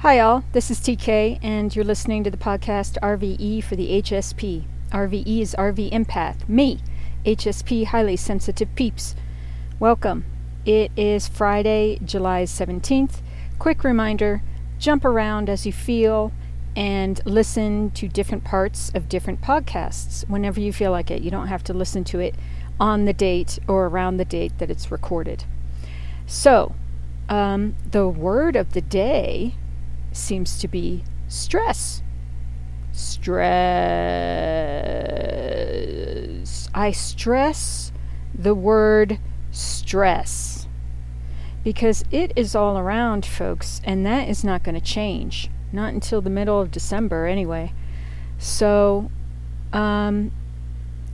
Hi, all. This is TK, and you're listening to the podcast RVE for the HSP. RVE is RV Empath. Me, HSP Highly Sensitive Peeps. Welcome. It is Friday, July 17th. Quick reminder jump around as you feel and listen to different parts of different podcasts whenever you feel like it. You don't have to listen to it on the date or around the date that it's recorded. So, um, the word of the day seems to be stress. Stress. I stress the word stress because it is all around, folks, and that is not going to change. Not until the middle of December, anyway. So, um,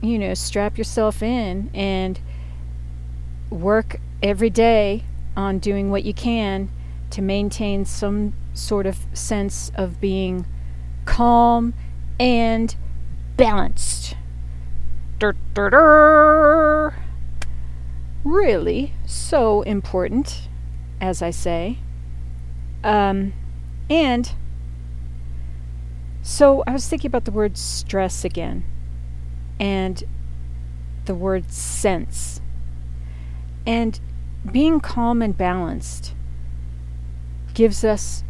you know, strap yourself in and work every day on doing what you can to maintain some sort of sense of being calm and balanced. Dur, dur, dur. Really, so important, as I say. Um, and so I was thinking about the word stress again and the word sense. And being calm and balanced gives us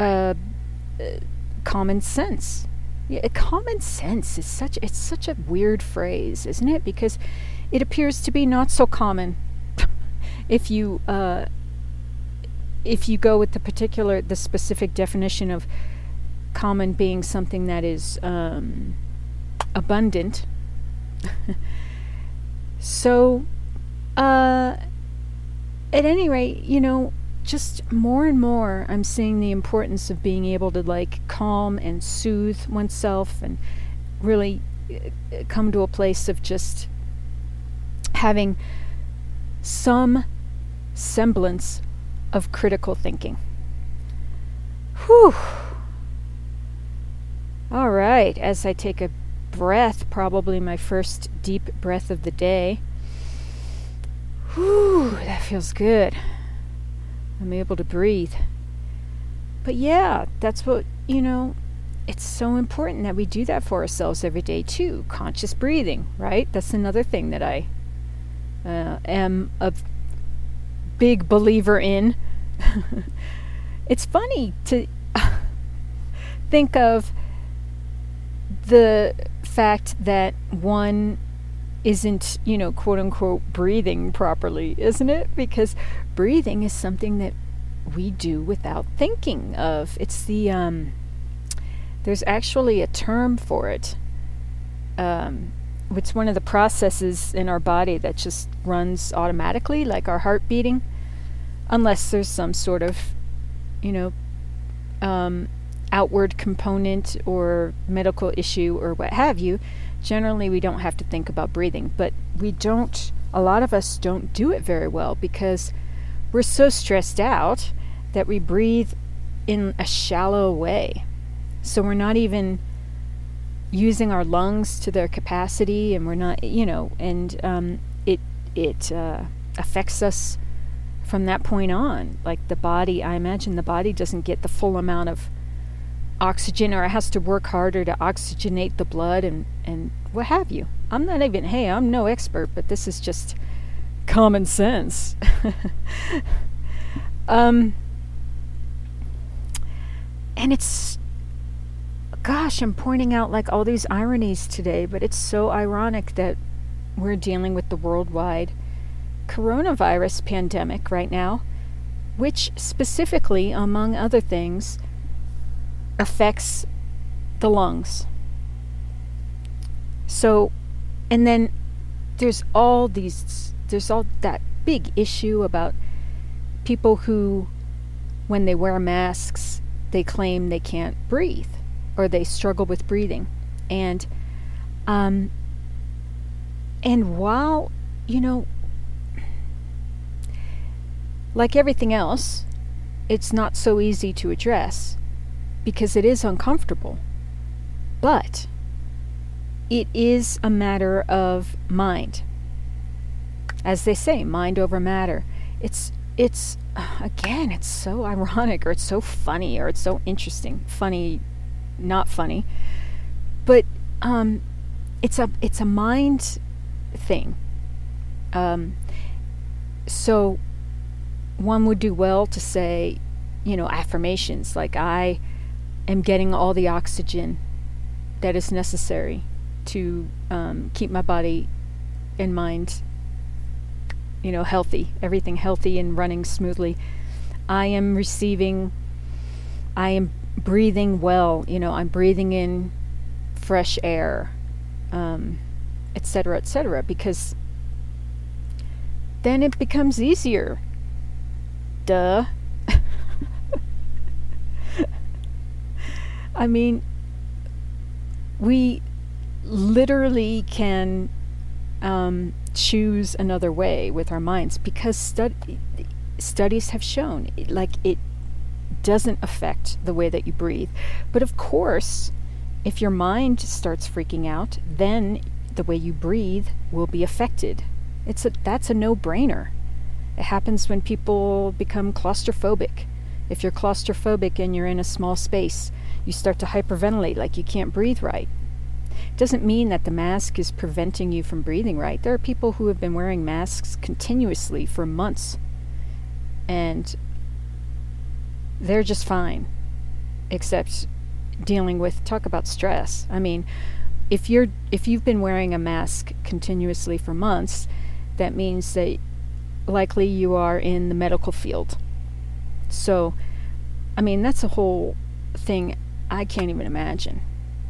uh, uh, common sense. Yeah, common sense is such it's such a weird phrase, isn't it? Because it appears to be not so common. if you uh, if you go with the particular the specific definition of common being something that is um, abundant. so, uh, at any rate, you know, just more and more I'm seeing the importance of being able to like calm and soothe oneself and really uh, come to a place of just having some semblance of critical thinking. Whew. All right, as I take a breath, probably my first deep breath of the day. Whew, that feels good. I'm able to breathe. But yeah, that's what, you know, it's so important that we do that for ourselves every day too. Conscious breathing, right? That's another thing that I uh, am a big believer in. it's funny to think of the fact that one isn't, you know, quote unquote, breathing properly, isn't it? Because breathing is something that we do without thinking of. It's the, um, there's actually a term for it. Um, it's one of the processes in our body that just runs automatically, like our heart beating, unless there's some sort of, you know, um, outward component or medical issue or what have you, generally we don't have to think about breathing. But we don't, a lot of us don't do it very well because we're so stressed out that we breathe in a shallow way. So we're not even using our lungs to their capacity and we're not, you know, and um, it, it uh, affects us from that point on. Like the body, I imagine the body doesn't get the full amount of oxygen or it has to work harder to oxygenate the blood and, and what have you. I'm not even, hey, I'm no expert, but this is just common sense. um, and it's, gosh, I'm pointing out like all these ironies today, but it's so ironic that we're dealing with the worldwide coronavirus pandemic right now, which specifically, among other things, affects the lungs. So, and then there's all these, there's all that big issue about people who, when they wear masks, they claim they can't breathe or they struggle with breathing. And, um, and while, you know, like everything else, it's not so easy to address because it is uncomfortable. But it is a matter of mind. As they say, mind over matter. It's it's again, it's so ironic or it's so funny or it's so interesting. Funny, not funny. But um, it's a it's a mind thing. Um, so one would do well to say, you know, affirmations like I am getting all the oxygen that is necessary to um, keep my body and mind, you know, healthy, everything healthy and running smoothly. I am receiving, I am breathing well, you know, I'm breathing in fresh air, um, et cetera, et cetera, because then it becomes easier. Duh. I mean, we literally can um, choose another way with our minds because stud- studies have shown like it doesn't affect the way that you breathe. But of course, if your mind starts freaking out, then the way you breathe will be affected. It's a that's a no-brainer. It happens when people become claustrophobic. If you're claustrophobic and you're in a small space, you start to hyperventilate like you can't breathe right. It doesn't mean that the mask is preventing you from breathing right. There are people who have been wearing masks continuously for months and they're just fine except dealing with talk about stress. I mean, if you're if you've been wearing a mask continuously for months, that means that likely you are in the medical field. So, I mean, that's a whole thing I can't even imagine.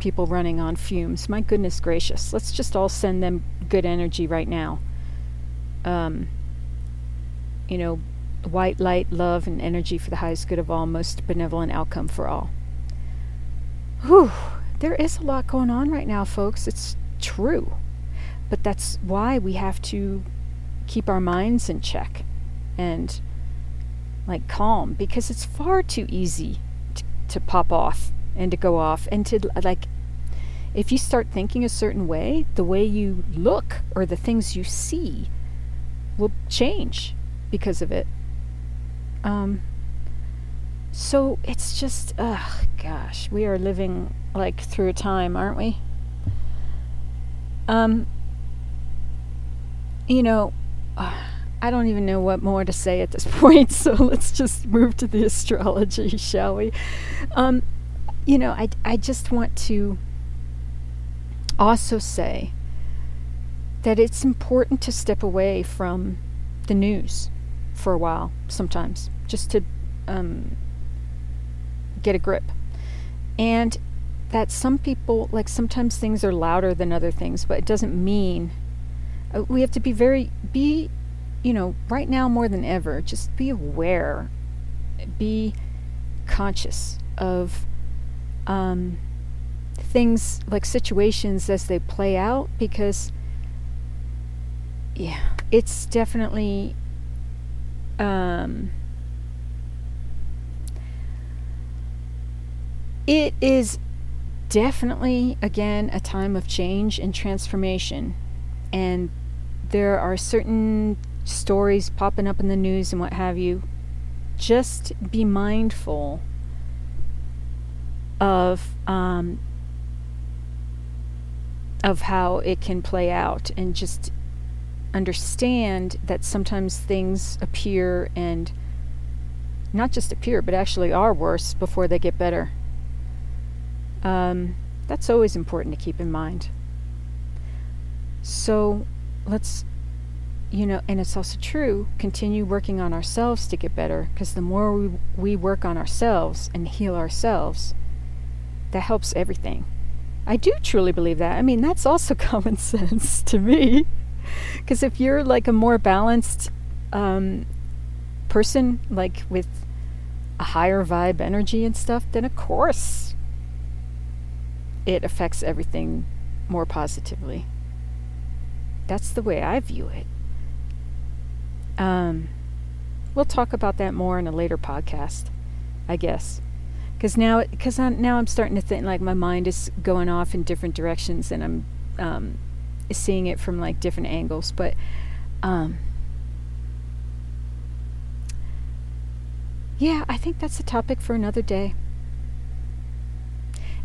People running on fumes. My goodness gracious. Let's just all send them good energy right now. Um, you know, white light, love, and energy for the highest good of all, most benevolent outcome for all. Whew, there is a lot going on right now, folks. It's true. But that's why we have to keep our minds in check and like calm because it's far too easy to, to pop off and to go off and to like if you start thinking a certain way, the way you look or the things you see will change because of it. Um, so it's just, ugh, gosh, we are living like through a time, aren't we? Um, you know, uh, I don't even know what more to say at this point, so let's just move to the astrology, shall we? Um, you know, I, I just want to also say that it's important to step away from the news for a while sometimes, just to um, get a grip. And that some people, like sometimes things are louder than other things, but it doesn't mean uh, we have to be very, be, you know, right now more than ever, just be aware, be conscious of um, things like situations as they play out because, yeah, it's definitely. Um, it is definitely, again, a time of change and transformation. And there are certain stories popping up in the news and what have you. Just be mindful of um, of how it can play out, and just understand that sometimes things appear and not just appear, but actually are worse before they get better. Um, that's always important to keep in mind. So let's, you know, and it's also true, continue working on ourselves to get better because the more we, we work on ourselves and heal ourselves, that helps everything. I do truly believe that. I mean, that's also common sense to me. Because if you're like a more balanced um, person, like with a higher vibe energy and stuff, then of course it affects everything more positively. That's the way I view it. Um, we'll talk about that more in a later podcast, I guess. Because now, because now I'm starting to think like my mind is going off in different directions, and I'm um, seeing it from like different angles. But um, yeah, I think that's a topic for another day.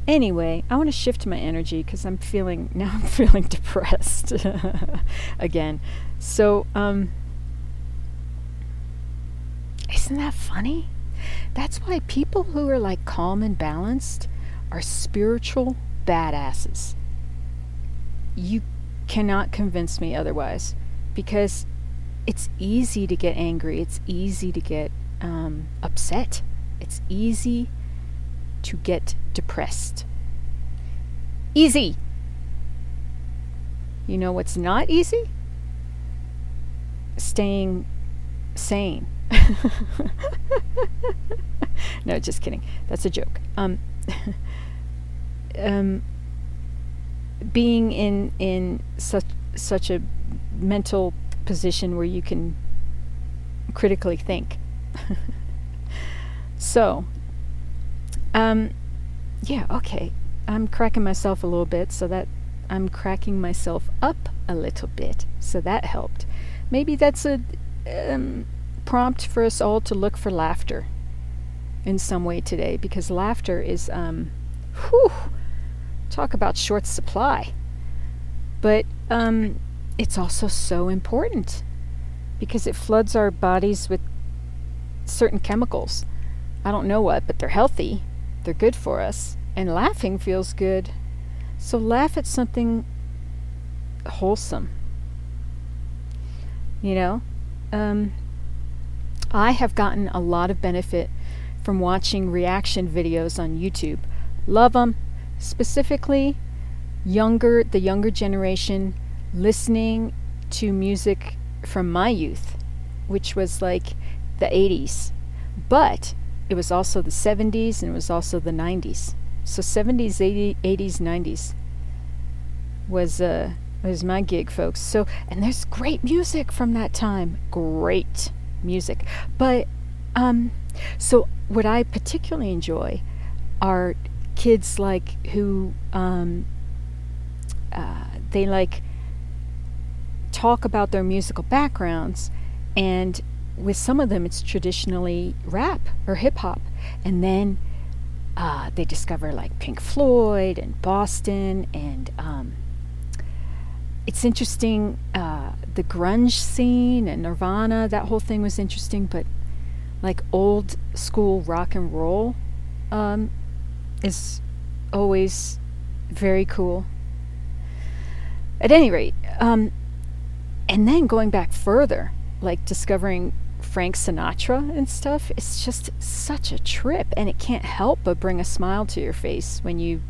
Anyway, I want to shift my energy because I'm feeling now I'm feeling depressed again. So, um, isn't that funny? That's why people who are like calm and balanced are spiritual badasses. You cannot convince me otherwise because it's easy to get angry, it's easy to get um, upset, it's easy to get depressed. Easy! You know what's not easy? Staying sane. no, just kidding. That's a joke. Um, um, being in in such such a mental position where you can critically think. so, um, yeah, okay. I'm cracking myself a little bit, so that I'm cracking myself up a little bit, so that helped. Maybe that's a um, prompt for us all to look for laughter in some way today, because laughter is, um, whew, talk about short supply. But um, it's also so important because it floods our bodies with certain chemicals. I don't know what, but they're healthy, they're good for us, and laughing feels good. So laugh at something wholesome. You know? Um, I have gotten a lot of benefit from watching reaction videos on YouTube. Love them. Specifically, younger, the younger generation listening to music from my youth, which was like the 80s. But it was also the 70s and it was also the 90s. So 70s, 80, 80s, 90s was uh was my gig, folks. So and there's great music from that time. Great music. But um so what I particularly enjoy are kids like who um uh, they like talk about their musical backgrounds and with some of them it's traditionally rap or hip hop and then uh, they discover like Pink Floyd and Boston and um, it's interesting uh, the grunge scene and Nirvana that whole thing was interesting but like old school rock and roll um, is always very cool at any rate um, and then going back further, like discovering Frank Sinatra and stuff, it's just such a trip. And it can't help but bring a smile to your face when you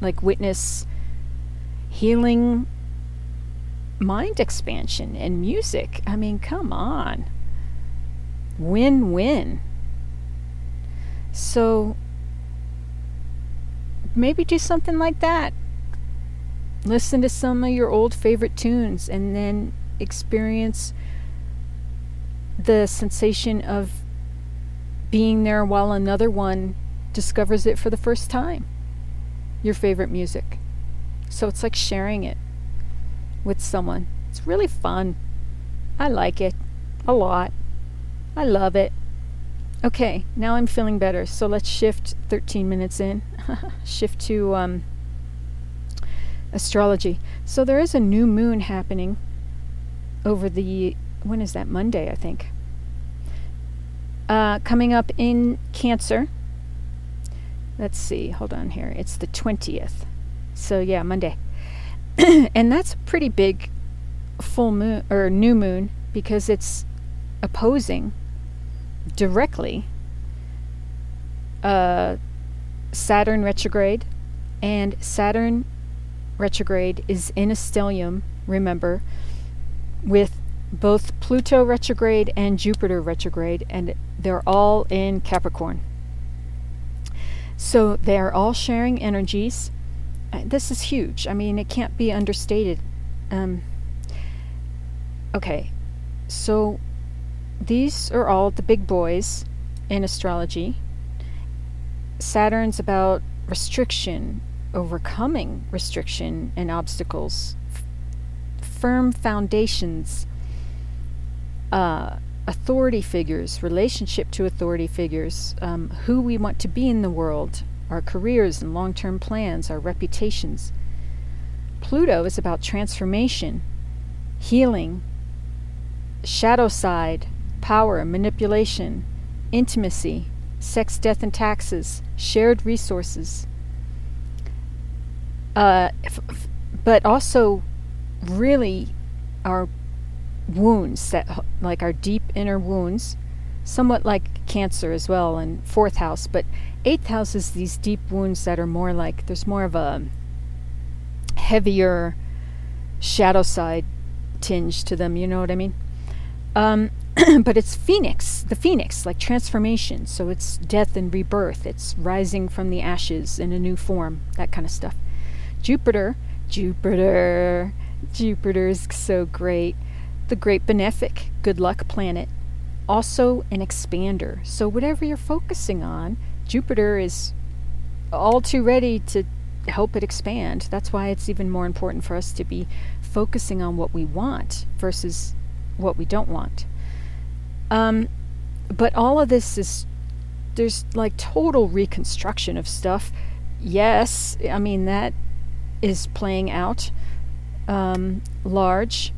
like witness healing mind expansion and music. I mean, come on. Win win. So maybe do something like that listen to some of your old favorite tunes and then experience the sensation of being there while another one discovers it for the first time. Your favorite music. So it's like sharing it with someone. It's really fun. I like it a lot. I love it. Okay, now I'm feeling better. So let's shift 13 minutes in. shift to um, astrology. So there is a new moon happening over the when is that Monday I think. Uh, coming up in Cancer. Let's see, hold on here. It's the 20th. So yeah, Monday. and that's a pretty big full moon or new moon because it's opposing directly uh, Saturn retrograde and Saturn retrograde is in a stellium, remember, with both Pluto retrograde and Jupiter retrograde, and they're all in Capricorn. So they are all sharing energies. Uh, this is huge. I mean, it can't be understated. Um, okay, so these are all the big boys in astrology. Saturn's about restriction, overcoming restriction and obstacles, f- firm foundations uh, authority figures, relationship to authority figures, um, who we want to be in the world, our careers and long term plans, our reputations. Pluto is about transformation, healing, shadow side, power, manipulation, intimacy, sex, death, and taxes, shared resources. Uh, f- f- but also, really, our wounds that, like our deep inner wounds, somewhat like Cancer as well, and fourth house. But eighth house is these deep wounds that are more like there's more of a heavier shadow side tinge to them. You know what I mean? Um, but it's phoenix, the phoenix, like transformation. So it's death and rebirth. It's rising from the ashes in a new form, that kind of stuff. Jupiter, Jupiter, Jupiter is so great. The great benefic, good luck planet. Also an expander. So whatever you're focusing on, Jupiter is all too ready to help it expand. That's why it's even more important for us to be focusing on what we want versus what we don't want. Um, but all of this is there's like total reconstruction of stuff. Yes, I mean that is playing out um, large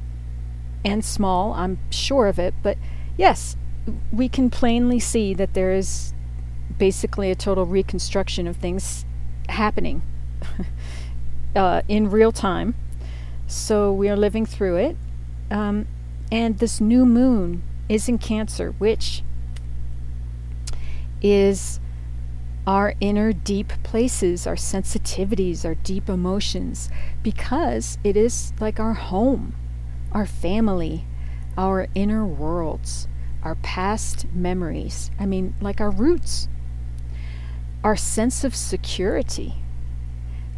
and small. I'm sure of it, but yes, we can plainly see that there is basically a total reconstruction of things happening uh, in real time. So we are living through it. Um, and this new moon is in Cancer, which is our inner deep places, our sensitivities, our deep emotions, because it is like our home, our family, our inner worlds, our past memories. I mean, like our roots, our sense of security.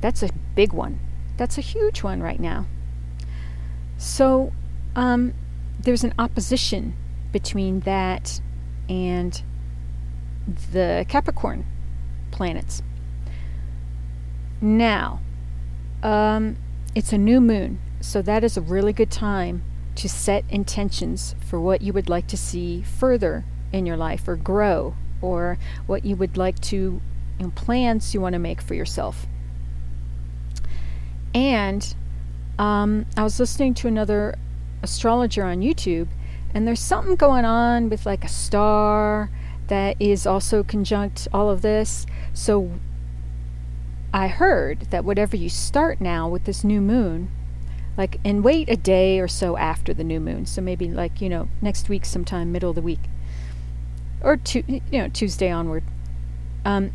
That's a big one. That's a huge one right now. So, um, there's an opposition between that and the Capricorn planets. Now, um, it's a new moon, so that is a really good time to set intentions for what you would like to see further in your life or grow, or what you would like to, you know, plans you want to make for yourself. And um, I was listening to another astrologer on YouTube, and there's something going on with like a star that is also conjunct all of this. So I heard that whatever you start now with this new moon, like, and wait a day or so after the new moon. So maybe like, you know, next week sometime, middle of the week, or tu- you know, Tuesday onward. Um,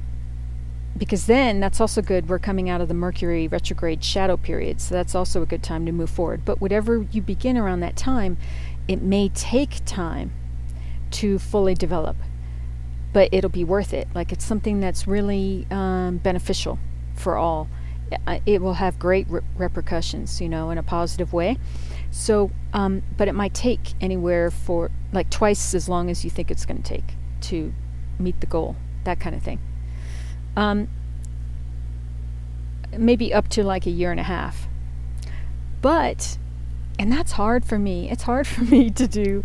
because then that's also good. We're coming out of the Mercury retrograde shadow period, so that's also a good time to move forward. But whatever you begin around that time, it may take time to fully develop, but it'll be worth it. Like it's something that's really um, beneficial for all. It will have great re- repercussions, you know, in a positive way. So, um, but it might take anywhere for like twice as long as you think it's going to take to meet the goal, that kind of thing um, maybe up to like a year and a half. But, and that's hard for me. It's hard for me to do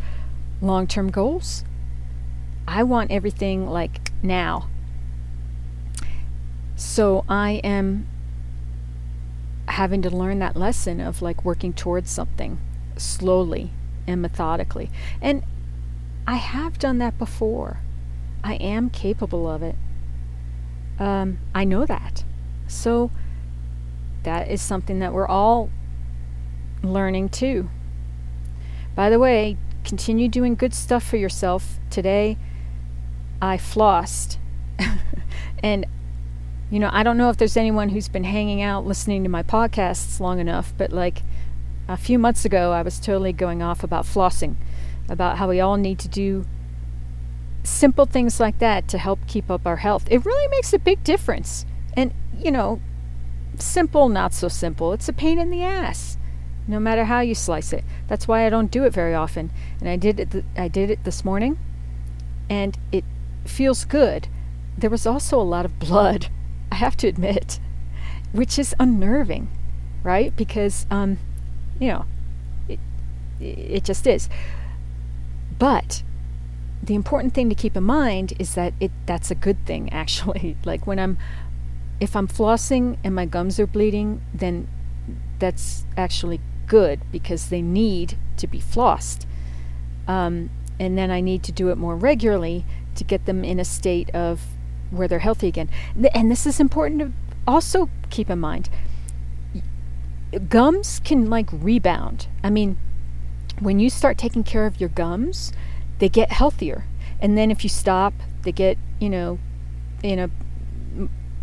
long term goals. I want everything like now. So I am having to learn that lesson of like working towards something slowly and methodically. And I have done that before. I am capable of it. Um, I know that. So that is something that we're all learning too. By the way, continue doing good stuff for yourself. Today, I flossed. and, you know, I don't know if there's anyone who's been hanging out listening to my podcasts long enough, but like a few months ago, I was totally going off about flossing, about how we all need to do simple things like that to help keep up our health. It really makes a big difference. And, you know, simple, not so simple. It's a pain in the ass, no matter how you slice it. That's why I don't do it very often. And I did it. Th- I did it this morning, and it feels good. There was also a lot of blood, I have to admit, which is unnerving, right? Because, um, you know, it, it just is. But the important thing to keep in mind is that it that's a good thing actually. like when I'm if I'm flossing and my gums are bleeding, then that's actually good because they need to be flossed. Um, and then I need to do it more regularly to get them in a state of where they're healthy again. And this is important to also keep in mind. Gums can like rebound. I mean, when you start taking care of your gums, they get healthier. And then if you stop, they get, you know, in a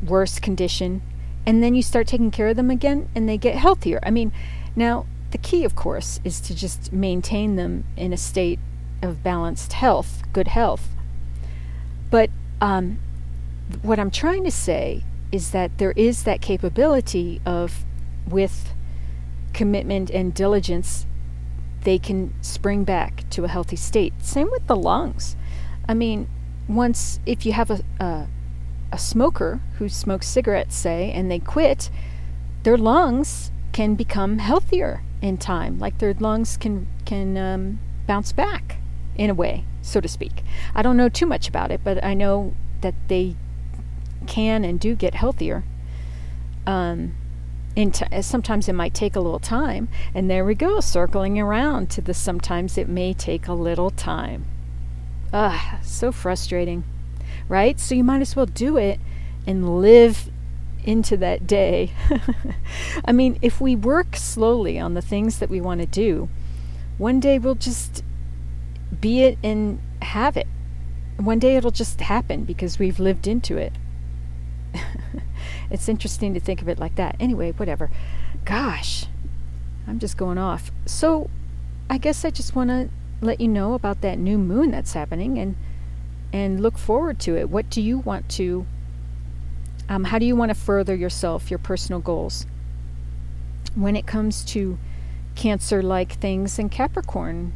worse condition. And then you start taking care of them again and they get healthier. I mean, now the key, of course, is to just maintain them in a state of balanced health, good health. But um, what I'm trying to say is that there is that capability of, with commitment and diligence, they can spring back to a healthy state. Same with the lungs. I mean, once if you have a, a, a smoker who smokes cigarettes, say, and they quit, their lungs can become healthier in time. Like their lungs can can um, bounce back in a way, so to speak. I don't know too much about it, but I know that they can and do get healthier. Um, and t- sometimes it might take a little time, and there we go, circling around to the sometimes it may take a little time. Ah, so frustrating, right? So you might as well do it and live into that day. I mean, if we work slowly on the things that we want to do, one day we'll just be it and have it. One day it'll just happen because we've lived into it. it's interesting to think of it like that. Anyway, whatever. Gosh, I'm just going off. So, I guess I just want to let you know about that new moon that's happening and and look forward to it. What do you want to um, how do you want to further yourself, your personal goals? When it comes to Cancer like things and Capricorn,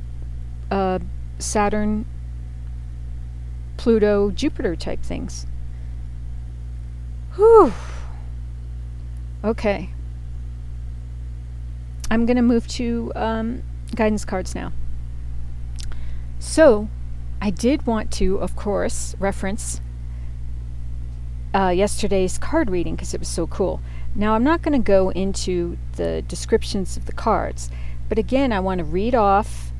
uh, Saturn, Pluto, Jupiter type things. Whew. Okay. I'm going to move to um, guidance cards now. So, I did want to, of course, reference uh, yesterday's card reading because it was so cool. Now, I'm not going to go into the descriptions of the cards, but again, I want to read off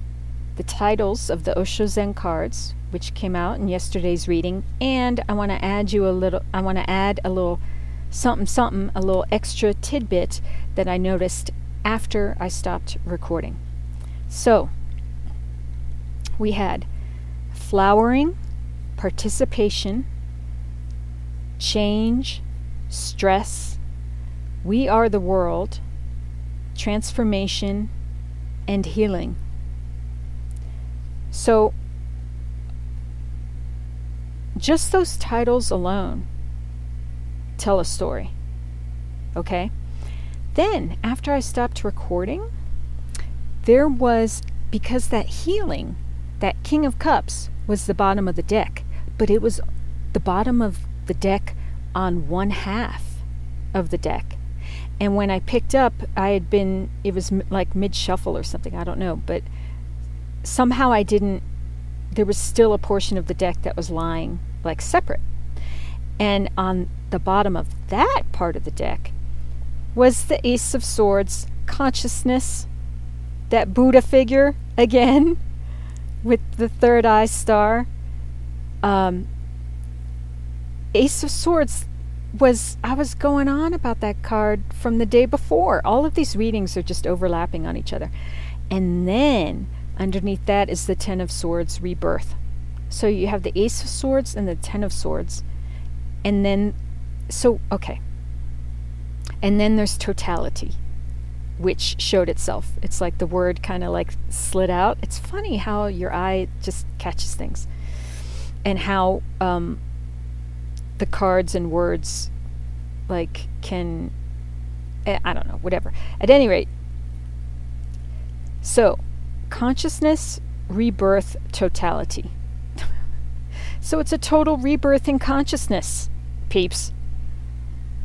the titles of the Osho Zen cards, which came out in yesterday's reading, and I want to add you a little. I want to add a little something, something, a little extra tidbit that I noticed after I stopped recording. So we had flowering, participation, change, stress, we are the world, transformation, and healing. So, just those titles alone tell a story. Okay? Then, after I stopped recording, there was, because that healing, that King of Cups, was the bottom of the deck, but it was the bottom of the deck on one half of the deck. And when I picked up, I had been, it was m- like mid shuffle or something, I don't know, but somehow I didn't, there was still a portion of the deck that was lying like separate. And on the bottom of that part of the deck was the Ace of Swords consciousness, that Buddha figure again with the third eye star. Um, Ace of Swords was I was going on about that card from the day before. All of these readings are just overlapping on each other. And then Underneath that is the Ten of Swords rebirth. So you have the Ace of Swords and the Ten of Swords. And then, so, okay. And then there's totality, which showed itself. It's like the word kind of like slid out. It's funny how your eye just catches things and how um, the cards and words like can, eh, I don't know, whatever. At any rate, so consciousness, rebirth, totality. so it's a total rebirth in consciousness, peeps.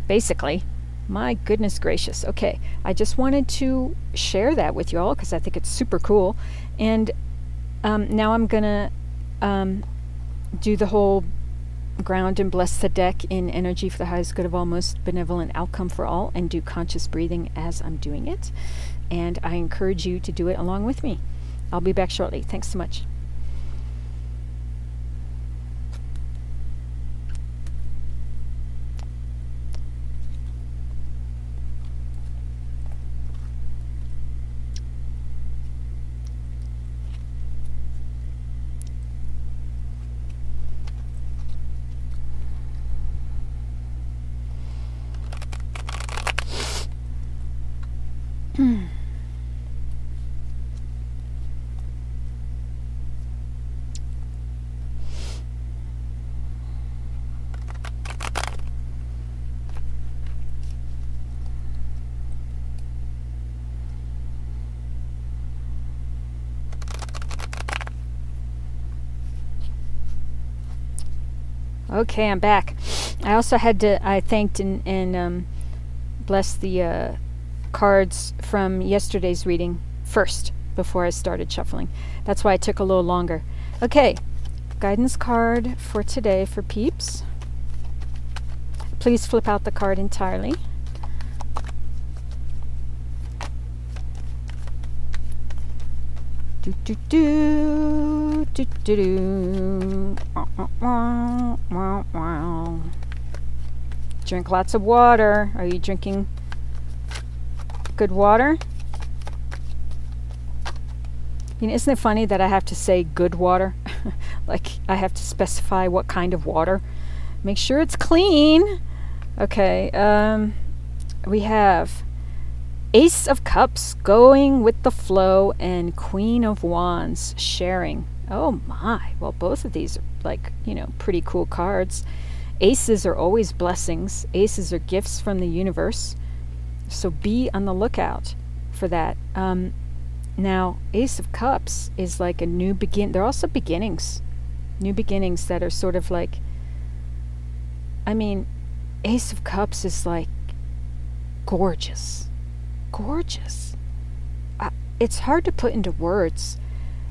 Basically. My goodness gracious. Okay, I just wanted to share that with you all because I think it's super cool. And um, now I'm going to um, do the whole ground and bless the deck in energy for the highest good of all, most benevolent outcome for all, and do conscious breathing as I'm doing it. And I encourage you to do it along with me. I'll be back shortly. Thanks so much. Okay, I'm back. I also had to, I thanked and, and um, blessed the uh, cards from yesterday's reading first before I started shuffling. That's why it took a little longer. Okay, guidance card for today for peeps. Please flip out the card entirely. Do do do do do do. Drink lots of water. Are you drinking good water? You know, isn't it funny that I have to say good water? like I have to specify what kind of water. Make sure it's clean. Okay. Um, we have Ace of Cups going with the flow and Queen of Wands sharing. Oh my. Well, both of these are like, you know, pretty cool cards. Aces are always blessings, aces are gifts from the universe. So be on the lookout for that. Um, now, Ace of Cups is like a new begin. They're also beginnings, new beginnings that are sort of like. I mean, Ace of Cups is like gorgeous gorgeous. It's hard to put into words.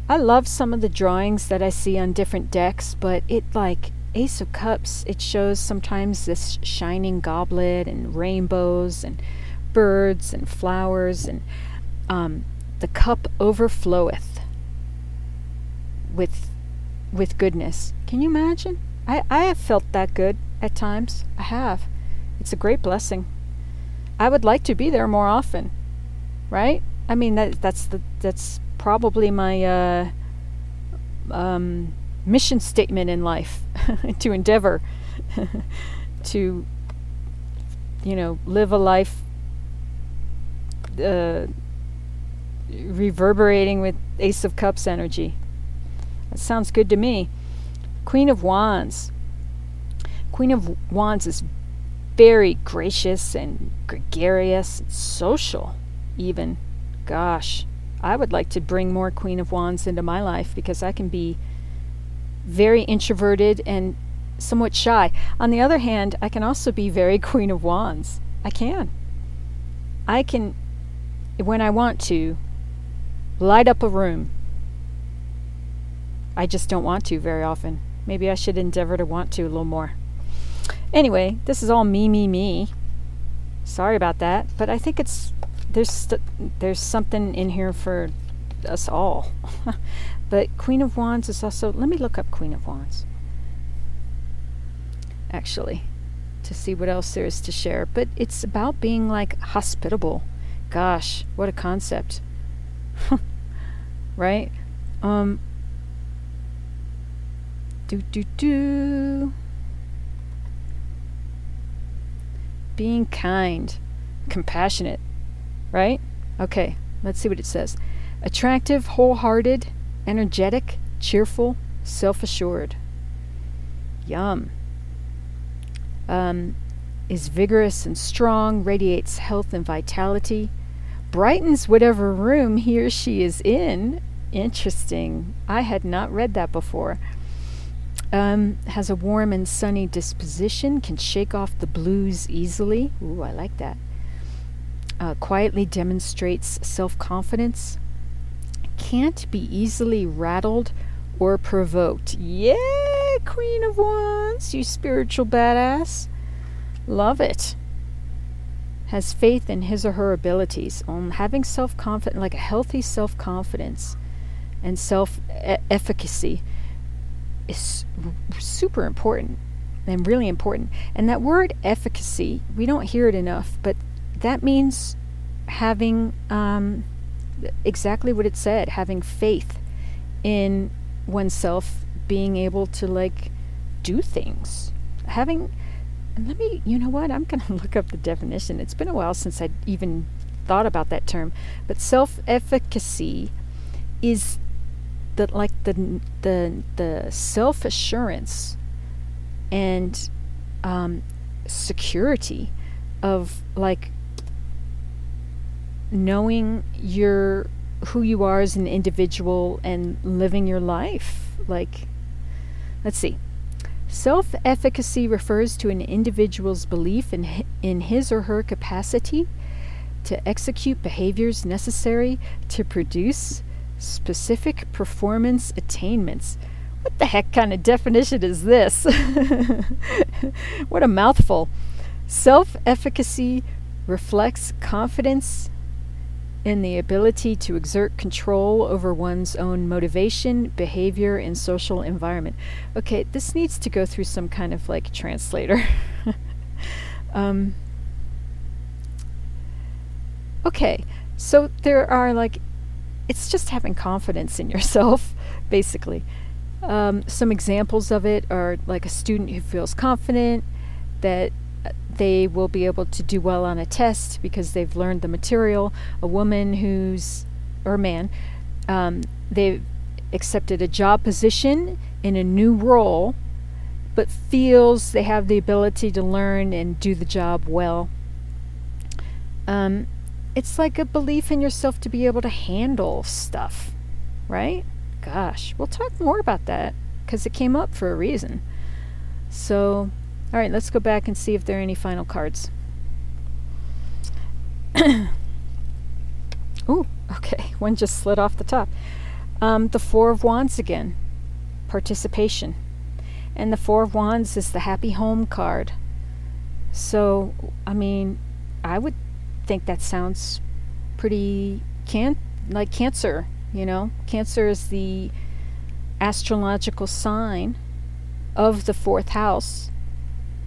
I love some of the drawings that I see on different decks, but it like Ace of Cups, it shows sometimes this shining goblet and rainbows and birds and flowers and um, the cup overfloweth with with goodness. Can you imagine? I, I have felt that good at times. I have. It's a great blessing. I would like to be there more often, right? I mean that that's the that's probably my uh, um, mission statement in life to endeavor to you know live a life uh, reverberating with Ace of Cups energy. That sounds good to me. Queen of Wands. Queen of Wands is very gracious and gregarious, and social, even. Gosh, I would like to bring more Queen of Wands into my life because I can be very introverted and somewhat shy. On the other hand, I can also be very Queen of Wands. I can. I can, when I want to, light up a room. I just don't want to very often. Maybe I should endeavor to want to a little more. Anyway, this is all me, me, me. Sorry about that, but I think it's there's st- there's something in here for us all. but Queen of Wands is also. Let me look up Queen of Wands. Actually, to see what else there is to share. But it's about being like hospitable. Gosh, what a concept. right? Um. Do do do. Being kind, compassionate, right? Okay, let's see what it says. Attractive, wholehearted, energetic, cheerful, self assured. Yum. Um, is vigorous and strong, radiates health and vitality, brightens whatever room he or she is in. Interesting. I had not read that before. Um, has a warm and sunny disposition, can shake off the blues easily. Ooh, I like that. Uh, quietly demonstrates self confidence, can't be easily rattled or provoked. Yeah, Queen of Wands, you spiritual badass. Love it. Has faith in his or her abilities, on having self confidence, like a healthy self confidence and self efficacy is super important and really important. And that word efficacy, we don't hear it enough, but that means having um, exactly what it said having faith in oneself being able to like do things. Having let me you know what? I'm going to look up the definition. It's been a while since i even thought about that term. But self-efficacy is the like the the the self-assurance and um, security of like knowing your who you are as an individual and living your life. Like, let's see. Self efficacy refers to an individual's belief in, in his or her capacity to execute behaviors necessary to produce specific performance attainments. What the heck kind of definition is this? what a mouthful. Self efficacy reflects confidence in the ability to exert control over one's own motivation, behavior, and social environment. Okay, this needs to go through some kind of like translator. um, okay, so there are like, it's just having confidence in yourself, basically. Um, some examples of it are like a student who feels confident that they will be able to do well on a test because they've learned the material. A woman who's, or a man, um, they've accepted a job position in a new role, but feels they have the ability to learn and do the job well. Um, it's like a belief in yourself to be able to handle stuff, right? Gosh, we'll talk more about that because it came up for a reason. So, all right, let's go back and see if there are any final cards. Ooh, okay, one just slid off the top. Um, the Four of Wands again, participation. And the Four of Wands is the Happy Home card. So, I mean, I would think that sounds pretty can like Cancer, you know? Cancer is the astrological sign of the fourth house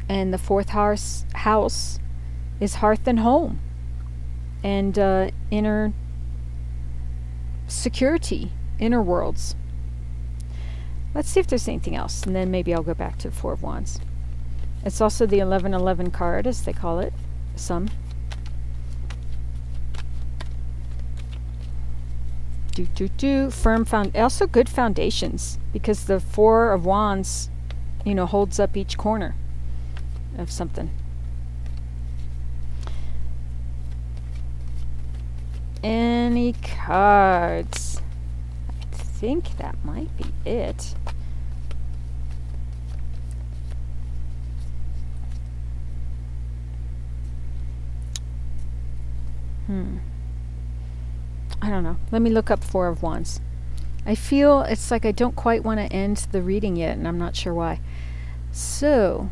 and the fourth house house is hearth and home and uh, inner security, inner worlds. Let's see if there's anything else, and then maybe I'll go back to the Four of Wands. It's also the 1111 card, as they call it, some. Do, do, do. Firm found, also good foundations, because the Four of Wands, you know, holds up each corner of something. Any cards? I think that might be it. Hmm. I don't know. Let me look up Four of Wands. I feel it's like I don't quite want to end the reading yet, and I'm not sure why. So.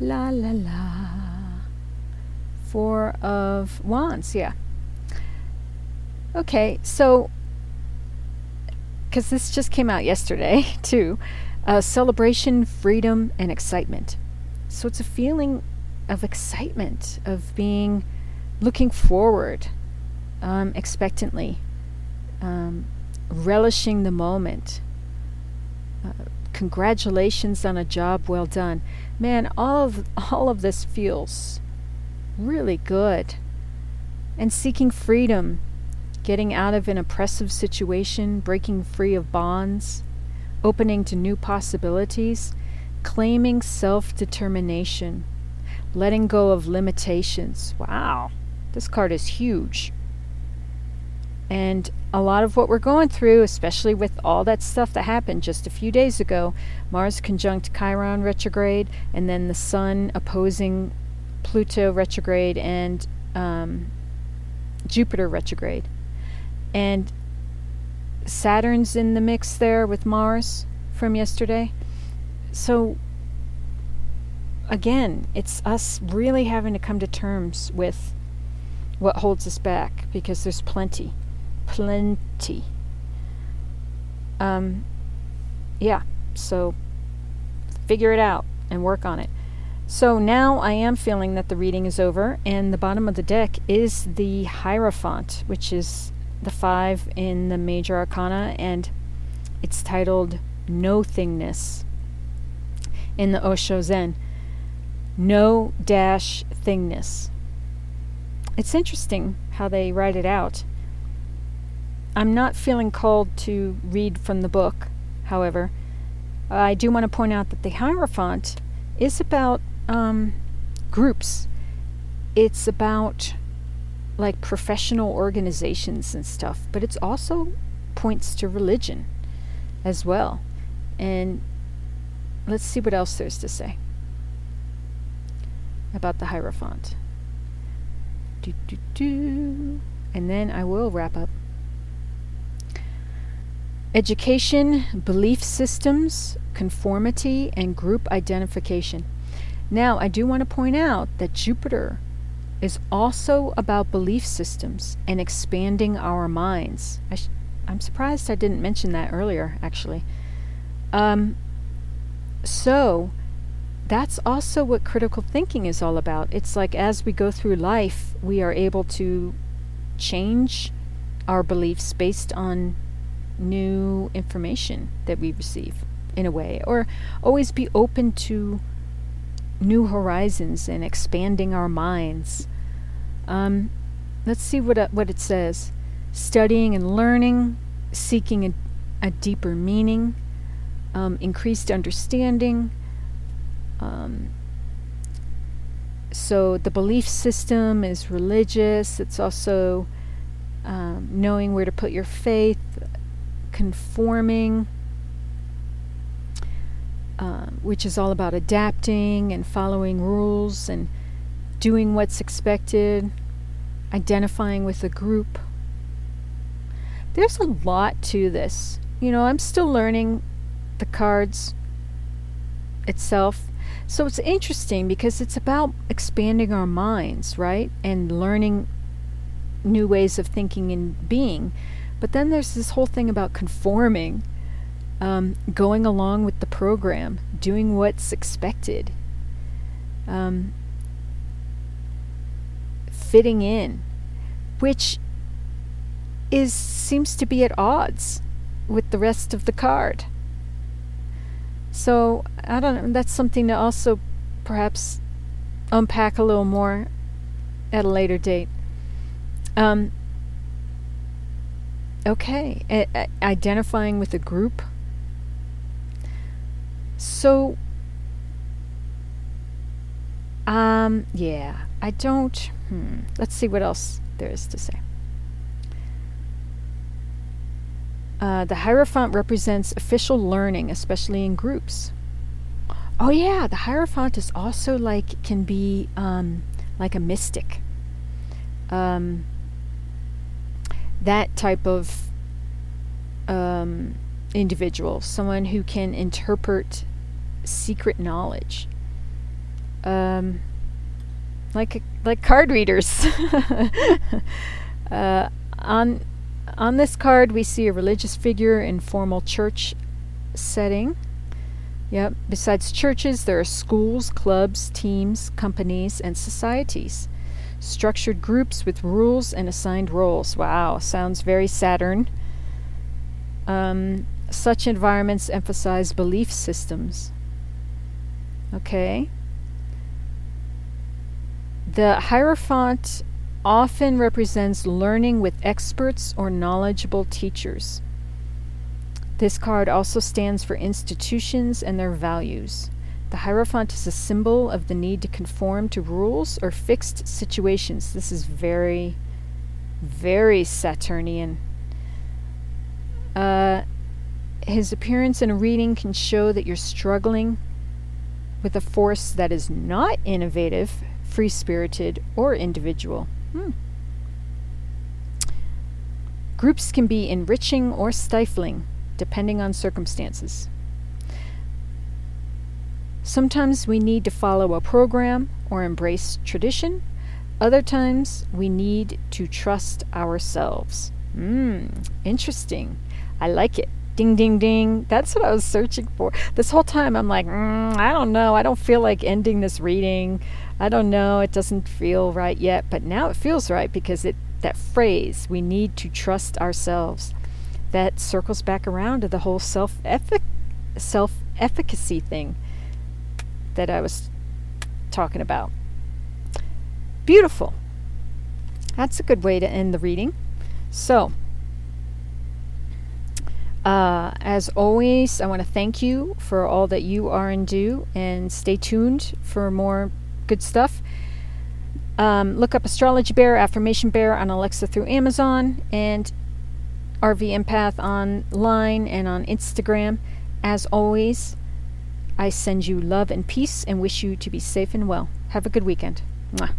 La la la. Four of Wands, yeah. Okay, so, because this just came out yesterday, too. Uh, celebration, freedom, and excitement. So it's a feeling of excitement, of being, looking forward um, expectantly, um, relishing the moment. Uh, congratulations on a job well done. Man, all of all of this feels really good. And seeking freedom, getting out of an oppressive situation, breaking free of bonds, opening to new possibilities, claiming self-determination, letting go of limitations. Wow. This card is huge. And a lot of what we're going through, especially with all that stuff that happened just a few days ago Mars conjunct Chiron retrograde, and then the Sun opposing Pluto retrograde and um, Jupiter retrograde. And Saturn's in the mix there with Mars from yesterday. So, again, it's us really having to come to terms with what holds us back because there's plenty. Plenty. Um, yeah, so figure it out and work on it. So now I am feeling that the reading is over, and the bottom of the deck is the Hierophant, which is the five in the major arcana, and it's titled No Thingness in the Osho Zen. No dash thingness. It's interesting how they write it out. I'm not feeling called to read from the book, however. I do want to point out that the Hierophant is about um, groups. It's about like professional organizations and stuff, but it's also points to religion as well. And let's see what else there's to say about the Hierophant. Do, do, do. And then I will wrap up. Education, belief systems, conformity, and group identification. Now, I do want to point out that Jupiter is also about belief systems and expanding our minds. I am surprised I didn't mention that earlier, actually. Um, so, that's also what critical thinking is all about. It's like as we go through life, we are able to change our beliefs based on new information that we receive in a way, or always be open to new horizons and expanding our minds. Um, let's see what, uh, what it says studying and learning, seeking a, a deeper meaning, um, increased understanding. Um, so the belief system is religious, it's also um, knowing where to put your faith, conforming. Uh, which is all about adapting and following rules and doing what's expected, identifying with a group. There's a lot to this. You know, I'm still learning the cards itself. So it's interesting because it's about expanding our minds, right? And learning new ways of thinking and being. But then there's this whole thing about conforming, um, going along with the program, doing what's expected. Um, fitting in, which is seems to be at odds with the rest of the card. So I don't know. That's something to also perhaps unpack a little more at a later date. Um, okay, a- identifying with a group. So, um, yeah, I don't. Hmm. Let's see what else there is to say. Uh, the Hierophant represents official learning, especially in groups. Oh yeah, the Hierophant is also like can be um, like a mystic. Um, that type of um, individual, someone who can interpret secret knowledge. Um, like like card readers. uh, on on this card, we see a religious figure in formal church setting. Yep. Besides churches, there are schools, clubs, teams, companies, and societies. Structured groups with rules and assigned roles. Wow, sounds very Saturn. Um, such environments emphasize belief systems. Okay. The Hierophant often represents learning with experts or knowledgeable teachers. This card also stands for institutions and their values. The Hierophant is a symbol of the need to conform to rules or fixed situations. This is very, very Saturnian. Uh, his appearance in a reading can show that you're struggling with a force that is not innovative free spirited, or individual. Hmm. Groups can be enriching or stifling, depending on circumstances. Sometimes we need to follow a program or embrace tradition. Other times we need to trust ourselves. Mmm, interesting. I like it. Ding, ding, ding. That's what I was searching for. This whole time I'm like, mm, I don't know. I don't feel like ending this reading. I don't know. It doesn't feel right yet. But now it feels right because it that phrase, we need to trust ourselves, that circles back around to the whole self self efficacy thing that I was talking about. Beautiful. That's a good way to end the reading. So, uh, as always, I want to thank you for all that you are and do, and stay tuned for more good stuff. Um, look up Astrology Bear, Affirmation Bear on Alexa through Amazon, and RV Empath online and on Instagram. As always, I send you love and peace and wish you to be safe and well. Have a good weekend. Mwah.